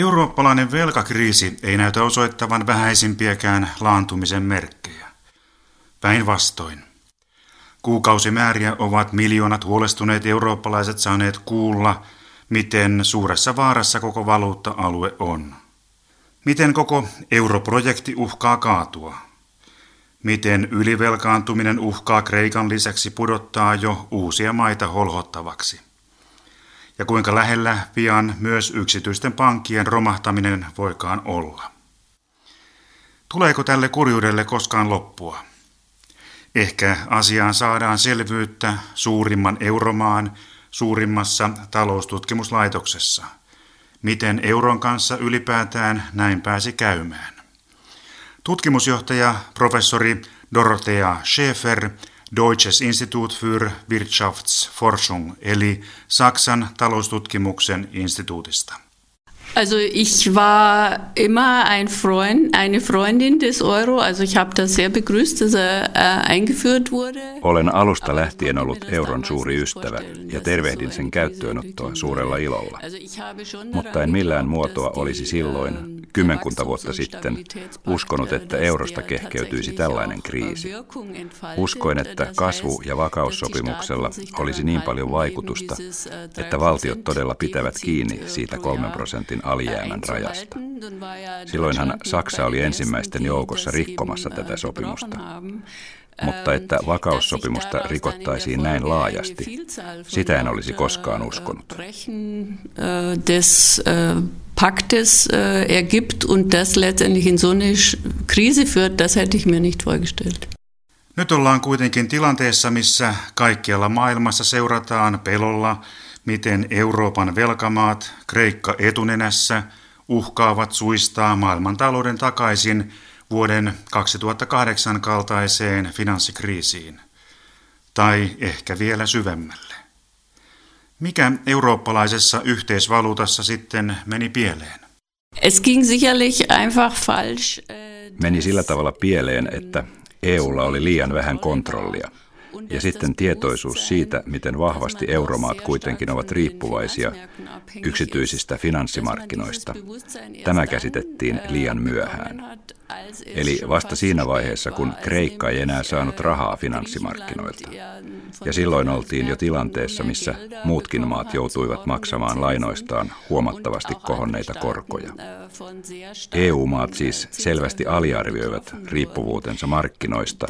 Eurooppalainen velkakriisi ei näytä osoittavan vähäisimpiäkään laantumisen merkkejä. Päinvastoin. Kuukausimääriä ovat miljoonat huolestuneet eurooppalaiset saaneet kuulla, miten suuressa vaarassa koko valuutta-alue on. Miten koko europrojekti uhkaa kaatua. Miten ylivelkaantuminen uhkaa Kreikan lisäksi pudottaa jo uusia maita holhottavaksi. Ja kuinka lähellä pian myös yksityisten pankkien romahtaminen voikaan olla. Tuleeko tälle kurjuudelle koskaan loppua? Ehkä asiaan saadaan selvyyttä suurimman euromaan suurimmassa taloustutkimuslaitoksessa. Miten euron kanssa ylipäätään näin pääsi käymään? Tutkimusjohtaja professori Dorothea Schäfer Deutsches Institut für Wirtschaftsforschung eli Saksan taloustutkimuksen instituutista. Also ich war immer ein Freund, eine Freundin des Euro. Also ich habe das sehr begrüßt, dass er äh, eingeführt wurde. Olen alusta lähtien ollut euron suuri ystävä ja tervehdin sen käyttöönottoa suurella ilolla. Mutta en millään muotoa olisi silloin, kymmenkunta vuotta sitten, uskonut, että eurosta kehkeytyisi tällainen kriisi. Uskoin, että kasvu- ja vakaussopimuksella olisi niin paljon vaikutusta, että valtiot todella pitävät kiinni siitä kolmen prosentin alijäämän rajasta. Silloinhan Saksa oli ensimmäisten joukossa rikkomassa tätä sopimusta. Mutta että vakaussopimusta rikottaisiin näin laajasti, sitä en olisi koskaan uskonut. Paktes ergibt und das letztendlich in so eine Krise führt, das hätte ich mir nicht vorgestellt. Nyt ollaan kuitenkin tilanteessa, missä kaikkialla maailmassa seurataan pelolla miten Euroopan velkamaat, Kreikka etunenässä, uhkaavat suistaa maailmantalouden takaisin vuoden 2008 kaltaiseen finanssikriisiin. Tai ehkä vielä syvemmälle. Mikä eurooppalaisessa yhteisvaluutassa sitten meni pieleen? Es ging sicherlich einfach falsch. Äh, meni sillä tavalla pieleen, että EUlla oli liian vähän kontrollia – ja sitten tietoisuus siitä, miten vahvasti euromaat kuitenkin ovat riippuvaisia yksityisistä finanssimarkkinoista. Tämä käsitettiin liian myöhään. Eli vasta siinä vaiheessa, kun Kreikka ei enää saanut rahaa finanssimarkkinoilta. Ja silloin oltiin jo tilanteessa, missä muutkin maat joutuivat maksamaan lainoistaan huomattavasti kohonneita korkoja. EU-maat siis selvästi aliarvioivat riippuvuutensa markkinoista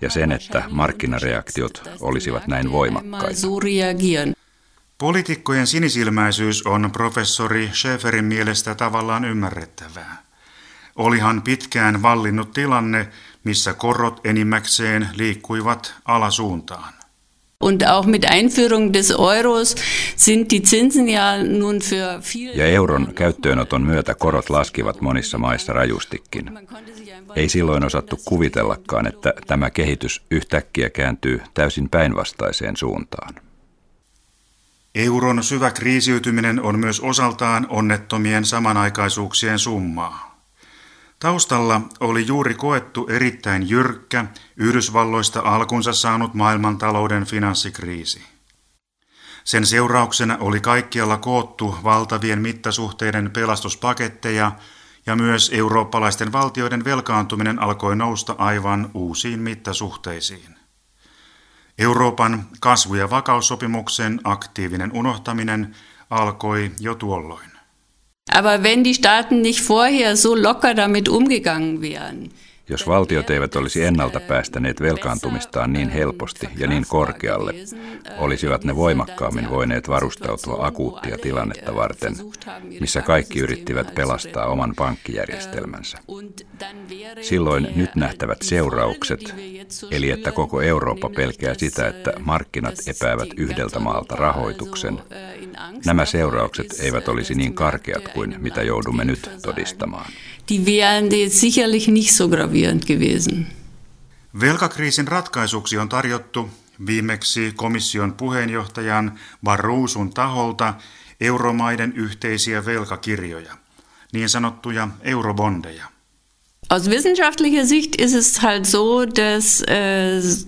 ja sen, että markkinareaktiot olisivat näin voimakkaita. Poliitikkojen sinisilmäisyys on professori Schäferin mielestä tavallaan ymmärrettävää. Olihan pitkään vallinnut tilanne, missä korot enimmäkseen liikkuivat alasuuntaan. Und auch mit Einführung des Euros sind die Zinsen ja nun für viele... Ja euron käyttöönoton myötä korot laskivat monissa maissa rajustikin. Ei silloin osattu kuvitellakaan, että tämä kehitys yhtäkkiä kääntyy täysin päinvastaiseen suuntaan. Euron syvä kriisiytyminen on myös osaltaan onnettomien samanaikaisuuksien summaa. Taustalla oli juuri koettu erittäin jyrkkä, Yhdysvalloista alkunsa saanut maailmantalouden finanssikriisi. Sen seurauksena oli kaikkialla koottu valtavien mittasuhteiden pelastuspaketteja ja myös eurooppalaisten valtioiden velkaantuminen alkoi nousta aivan uusiin mittasuhteisiin. Euroopan kasvu- ja vakaussopimuksen aktiivinen unohtaminen alkoi jo tuolloin. Aber wenn die Staaten nicht vorher so locker damit umgegangen wären, jos valtiot eivät olisi ennalta päästäneet velkaantumistaan niin helposti ja niin korkealle, olisivat ne voimakkaammin voineet varustautua akuuttia tilannetta varten, missä kaikki yrittivät pelastaa oman pankkijärjestelmänsä. Silloin nyt nähtävät seuraukset, eli että koko Eurooppa pelkää sitä, että markkinat epäävät yhdeltä maalta rahoituksen, nämä seuraukset eivät olisi niin karkeat kuin mitä joudumme nyt todistamaan die wären jetzt sicherlich nicht so gravierend gewesen. Velkakriisin ratkaisuksi on tarjottu viimeksi komission puheenjohtajan Barroson taholta euromaiden yhteisiä velkakirjoja, niin sanottuja eurobondeja. Aus wissenschaftlicher Sicht ist es halt so, dass äh,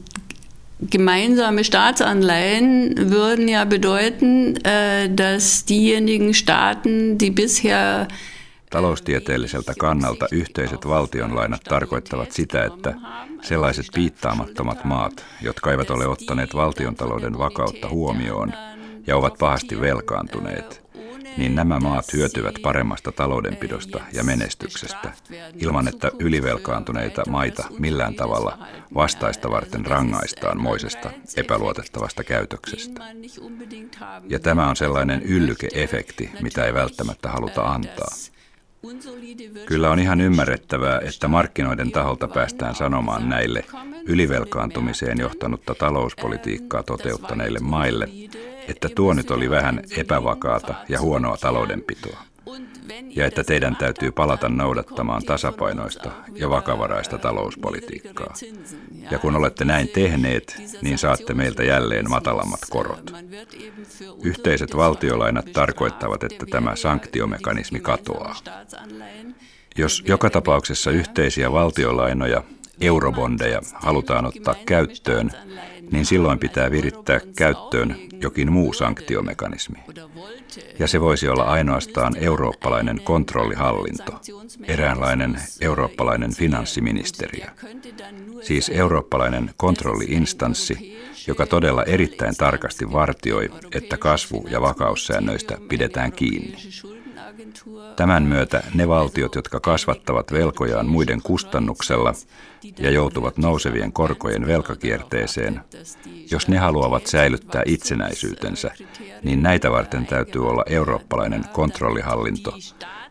gemeinsame Staatsanleihen würden ja bedeuten, äh, dass diejenigen Staaten, die bisher Taloustieteelliseltä kannalta yhteiset valtionlainat tarkoittavat sitä, että sellaiset piittaamattomat maat, jotka eivät ole ottaneet valtiontalouden vakautta huomioon ja ovat pahasti velkaantuneet, niin nämä maat hyötyvät paremmasta taloudenpidosta ja menestyksestä, ilman että ylivelkaantuneita maita millään tavalla vastaista varten rangaistaan moisesta epäluotettavasta käytöksestä. Ja tämä on sellainen yllykeefekti, mitä ei välttämättä haluta antaa. Kyllä on ihan ymmärrettävää, että markkinoiden taholta päästään sanomaan näille ylivelkaantumiseen johtanutta talouspolitiikkaa toteuttaneille maille, että tuo nyt oli vähän epävakaata ja huonoa taloudenpitoa, ja että teidän täytyy palata noudattamaan tasapainoista ja vakavaraista talouspolitiikkaa. Ja kun olette näin tehneet, niin saatte meiltä jälleen matalammat korot. Yhteiset valtiolainat tarkoittavat, että tämä sanktiomekanismi katoaa. Jos joka tapauksessa yhteisiä valtiolainoja, eurobondeja, halutaan ottaa käyttöön, niin silloin pitää virittää käyttöön jokin muu sanktiomekanismi. Ja se voisi olla ainoastaan eurooppalainen kontrollihallinto, eräänlainen eurooppalainen finanssiministeriö. Siis eurooppalainen kontrolliinstanssi, joka todella erittäin tarkasti vartioi, että kasvu- ja vakaussäännöistä pidetään kiinni. Tämän myötä ne valtiot, jotka kasvattavat velkojaan muiden kustannuksella ja joutuvat nousevien korkojen velkakierteeseen, jos ne haluavat säilyttää itsenäisyytensä, niin näitä varten täytyy olla eurooppalainen kontrollihallinto,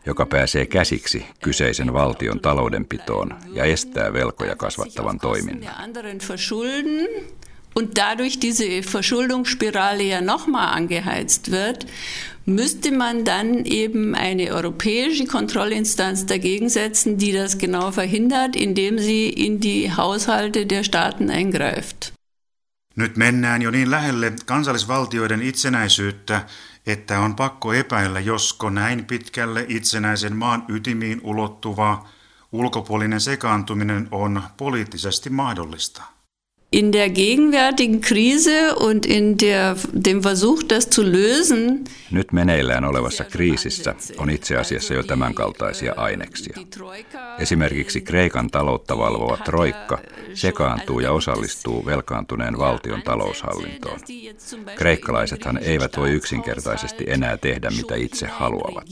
joka pääsee käsiksi kyseisen valtion taloudenpitoon ja estää velkoja kasvattavan toiminnan. Und dadurch diese Verschuldungsspirale ja nochmal angeheizt wird, müsste man dann eben eine europäische Kontrollinstanz dagegen setzen, die das genau verhindert, indem sie in die Haushalte der Staaten eingreift. Nyt mennään jo niin lähelle kansallisvaltioiden itsenäisyyttä, että on pakko epäillä, josko näin pitkälle itsenäisen maan ytimiin ulottuva ulkopuolinen sekaantuminen on poliittisesti mahdollista. In der gegenwärtigen Krise und in der, dem Versuch, das zu lösen, Nyt meneillään olevassa kriisissä on itse asiassa jo tämänkaltaisia aineksia. Esimerkiksi Kreikan taloutta valvova Troikka sekaantuu ja osallistuu velkaantuneen valtion taloushallintoon. Kreikkalaisethan eivät voi yksinkertaisesti enää tehdä mitä itse haluavat.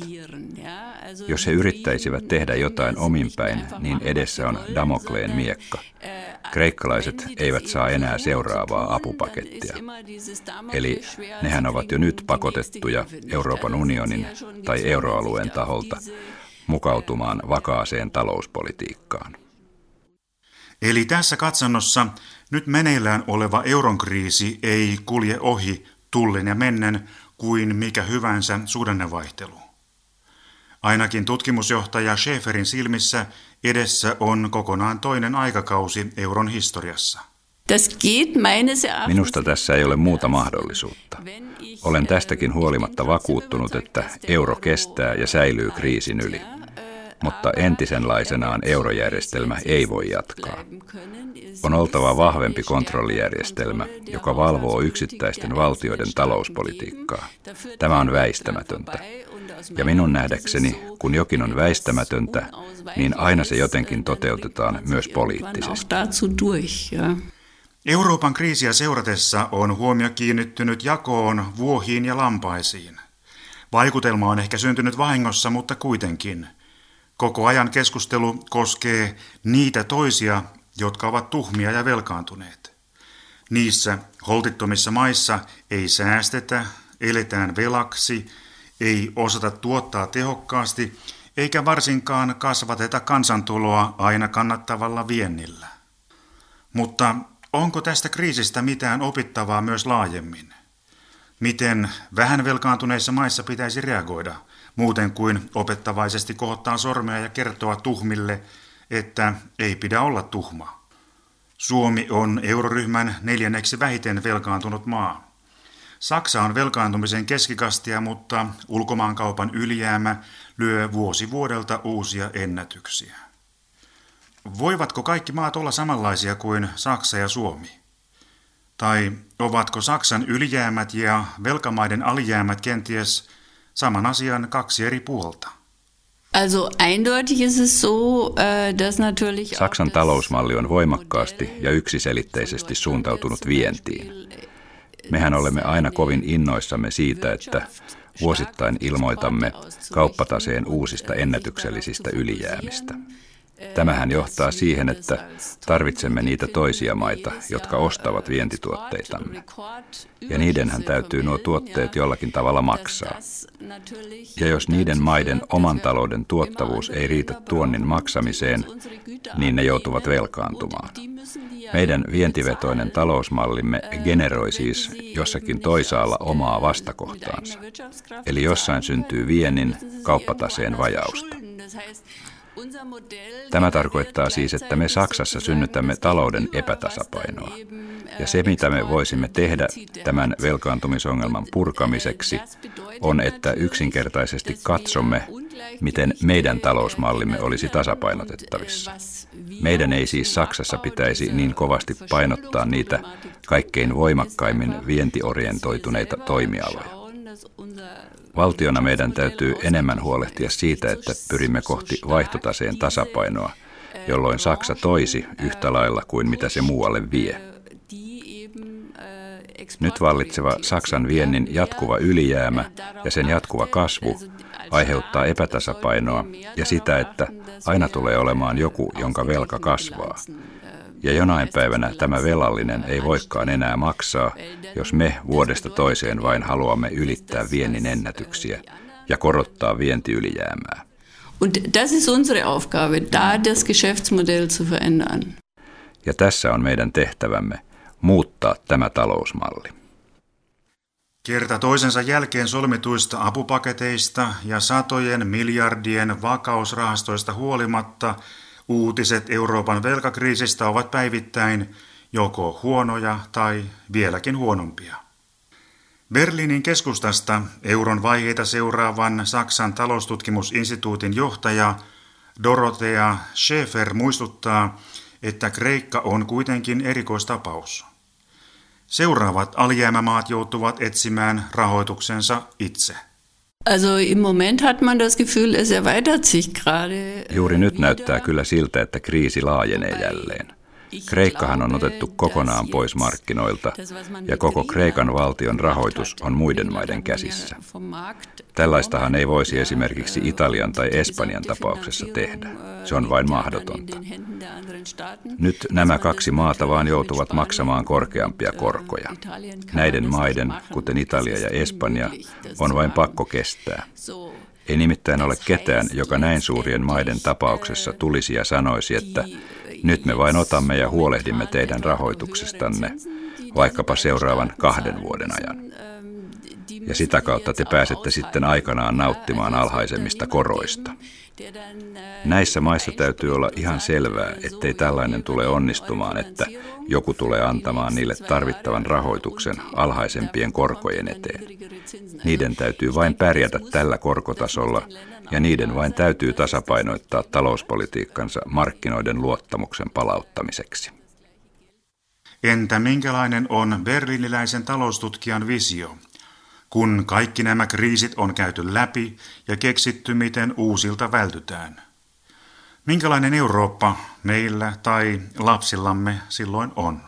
Jos he yrittäisivät tehdä jotain ominpäin, niin edessä on Damokleen miekka. Kreikkalaiset eivät saa enää seuraavaa apupakettia. Eli nehän ovat jo nyt pakotettuja Euroopan unionin tai euroalueen taholta mukautumaan vakaaseen talouspolitiikkaan. Eli tässä katsannossa nyt meneillään oleva euron kriisi ei kulje ohi tullen ja mennen kuin mikä hyvänsä suhdannevaihtelu. Ainakin tutkimusjohtaja Schäferin silmissä edessä on kokonaan toinen aikakausi euron historiassa. Minusta tässä ei ole muuta mahdollisuutta. Olen tästäkin huolimatta vakuuttunut, että euro kestää ja säilyy kriisin yli. Mutta entisenlaisenaan eurojärjestelmä ei voi jatkaa. On oltava vahvempi kontrollijärjestelmä, joka valvoo yksittäisten valtioiden talouspolitiikkaa. Tämä on väistämätöntä. Ja minun nähdäkseni, kun jokin on väistämätöntä, niin aina se jotenkin toteutetaan myös poliittisesti. Euroopan kriisiä seuratessa on huomio kiinnittynyt jakoon vuohiin ja lampaisiin. Vaikutelma on ehkä syntynyt vahingossa, mutta kuitenkin. Koko ajan keskustelu koskee niitä toisia, jotka ovat tuhmia ja velkaantuneet. Niissä holtittomissa maissa ei säästetä, eletään velaksi, ei osata tuottaa tehokkaasti, eikä varsinkaan kasvateta kansantuloa aina kannattavalla viennillä. Mutta Onko tästä kriisistä mitään opittavaa myös laajemmin? Miten vähän velkaantuneissa maissa pitäisi reagoida, muuten kuin opettavaisesti kohottaa sormea ja kertoa tuhmille, että ei pidä olla tuhma? Suomi on euroryhmän neljänneksi vähiten velkaantunut maa. Saksa on velkaantumisen keskikastia, mutta ulkomaankaupan ylijäämä lyö vuosi vuodelta uusia ennätyksiä. Voivatko kaikki maat olla samanlaisia kuin Saksa ja Suomi? Tai ovatko Saksan ylijäämät ja velkamaiden alijäämät kenties saman asian kaksi eri puolta? Also eindeutig ist es so, äh, dass natürlich Saksan talousmalli on voimakkaasti ja yksiselitteisesti suuntautunut vientiin. Mehän olemme aina kovin innoissamme siitä, että vuosittain ilmoitamme kauppataseen uusista ennätyksellisistä ylijäämistä. Tämähän johtaa siihen, että tarvitsemme niitä toisia maita, jotka ostavat vientituotteitamme. Ja niidenhän täytyy nuo tuotteet jollakin tavalla maksaa. Ja jos niiden maiden oman talouden tuottavuus ei riitä tuonnin maksamiseen, niin ne joutuvat velkaantumaan. Meidän vientivetoinen talousmallimme generoi siis jossakin toisaalla omaa vastakohtaansa. Eli jossain syntyy viennin kauppataseen vajausta. Tämä tarkoittaa siis, että me Saksassa synnytämme talouden epätasapainoa. Ja se, mitä me voisimme tehdä tämän velkaantumisongelman purkamiseksi, on, että yksinkertaisesti katsomme, miten meidän talousmallimme olisi tasapainotettavissa. Meidän ei siis Saksassa pitäisi niin kovasti painottaa niitä kaikkein voimakkaimmin vientiorientoituneita toimialoja. Valtiona meidän täytyy enemmän huolehtia siitä, että pyrimme kohti vaihtotaseen tasapainoa, jolloin Saksa toisi yhtä lailla kuin mitä se muualle vie. Nyt vallitseva Saksan viennin jatkuva ylijäämä ja sen jatkuva kasvu aiheuttaa epätasapainoa ja sitä, että aina tulee olemaan joku, jonka velka kasvaa. Ja jonain päivänä tämä velallinen ei voikaan enää maksaa, jos me vuodesta toiseen vain haluamme ylittää viennin ennätyksiä ja korottaa vientiylijäämää. Und das ist unsere Aufgabe, da das Geschäftsmodell zu verändern. Ja tässä on meidän tehtävämme, muuttaa tämä talousmalli. Kerta toisensa jälkeen solmituista apupaketeista ja satojen miljardien vakausrahastoista huolimatta – Uutiset Euroopan velkakriisistä ovat päivittäin joko huonoja tai vieläkin huonompia. Berliinin keskustasta euron vaiheita seuraavan Saksan taloustutkimusinstituutin johtaja Dorothea Schäfer muistuttaa, että Kreikka on kuitenkin erikoistapaus. Seuraavat alijäämämaat joutuvat etsimään rahoituksensa itse. Also im Moment hat man das Gefühl, es erweitert sich gerade. Juuri nyt näyttää kyllä siltä, että kriisi laajenee jälleen. Kreikkahan on otettu kokonaan pois markkinoilta ja koko Kreikan valtion rahoitus on muiden maiden käsissä. Tällaistahan ei voisi esimerkiksi Italian tai Espanjan tapauksessa tehdä. Se on vain mahdotonta. Nyt nämä kaksi maata vaan joutuvat maksamaan korkeampia korkoja. Näiden maiden, kuten Italia ja Espanja, on vain pakko kestää. Ei nimittäin ole ketään, joka näin suurien maiden tapauksessa tulisi ja sanoisi, että nyt me vain otamme ja huolehdimme teidän rahoituksestanne, vaikkapa seuraavan kahden vuoden ajan. Ja sitä kautta te pääsette sitten aikanaan nauttimaan alhaisemmista koroista. Näissä maissa täytyy olla ihan selvää, ettei tällainen tule onnistumaan, että joku tulee antamaan niille tarvittavan rahoituksen alhaisempien korkojen eteen. Niiden täytyy vain pärjätä tällä korkotasolla ja niiden vain täytyy tasapainoittaa talouspolitiikkansa markkinoiden luottamuksen palauttamiseksi. Entä minkälainen on berliiniläisen taloustutkijan visio? Kun kaikki nämä kriisit on käyty läpi ja keksitty, miten uusilta vältytään. Minkälainen Eurooppa meillä tai lapsillamme silloin on?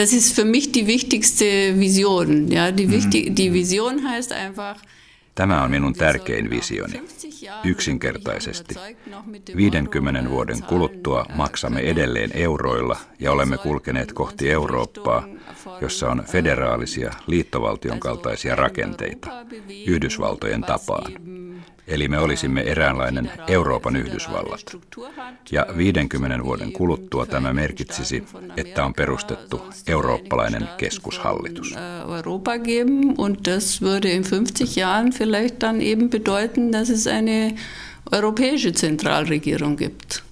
Das ist für mich die wichtigste Vision. Ja, die, wichtig, die Vision heißt einfach, Tämä on minun tärkein visioni. Yksinkertaisesti. 50 vuoden kuluttua maksamme edelleen euroilla ja olemme kulkeneet kohti Eurooppaa, jossa on federaalisia liittovaltion kaltaisia rakenteita, Yhdysvaltojen tapaan. Eli me olisimme eräänlainen Euroopan Yhdysvallat. Ja 50 vuoden kuluttua tämä merkitsisi, että on perustettu eurooppalainen keskushallitus. Europa geben und das würde in 50 Jahren vielleicht dann eben bedeuten, dass es eine europäische Zentralregierung gibt.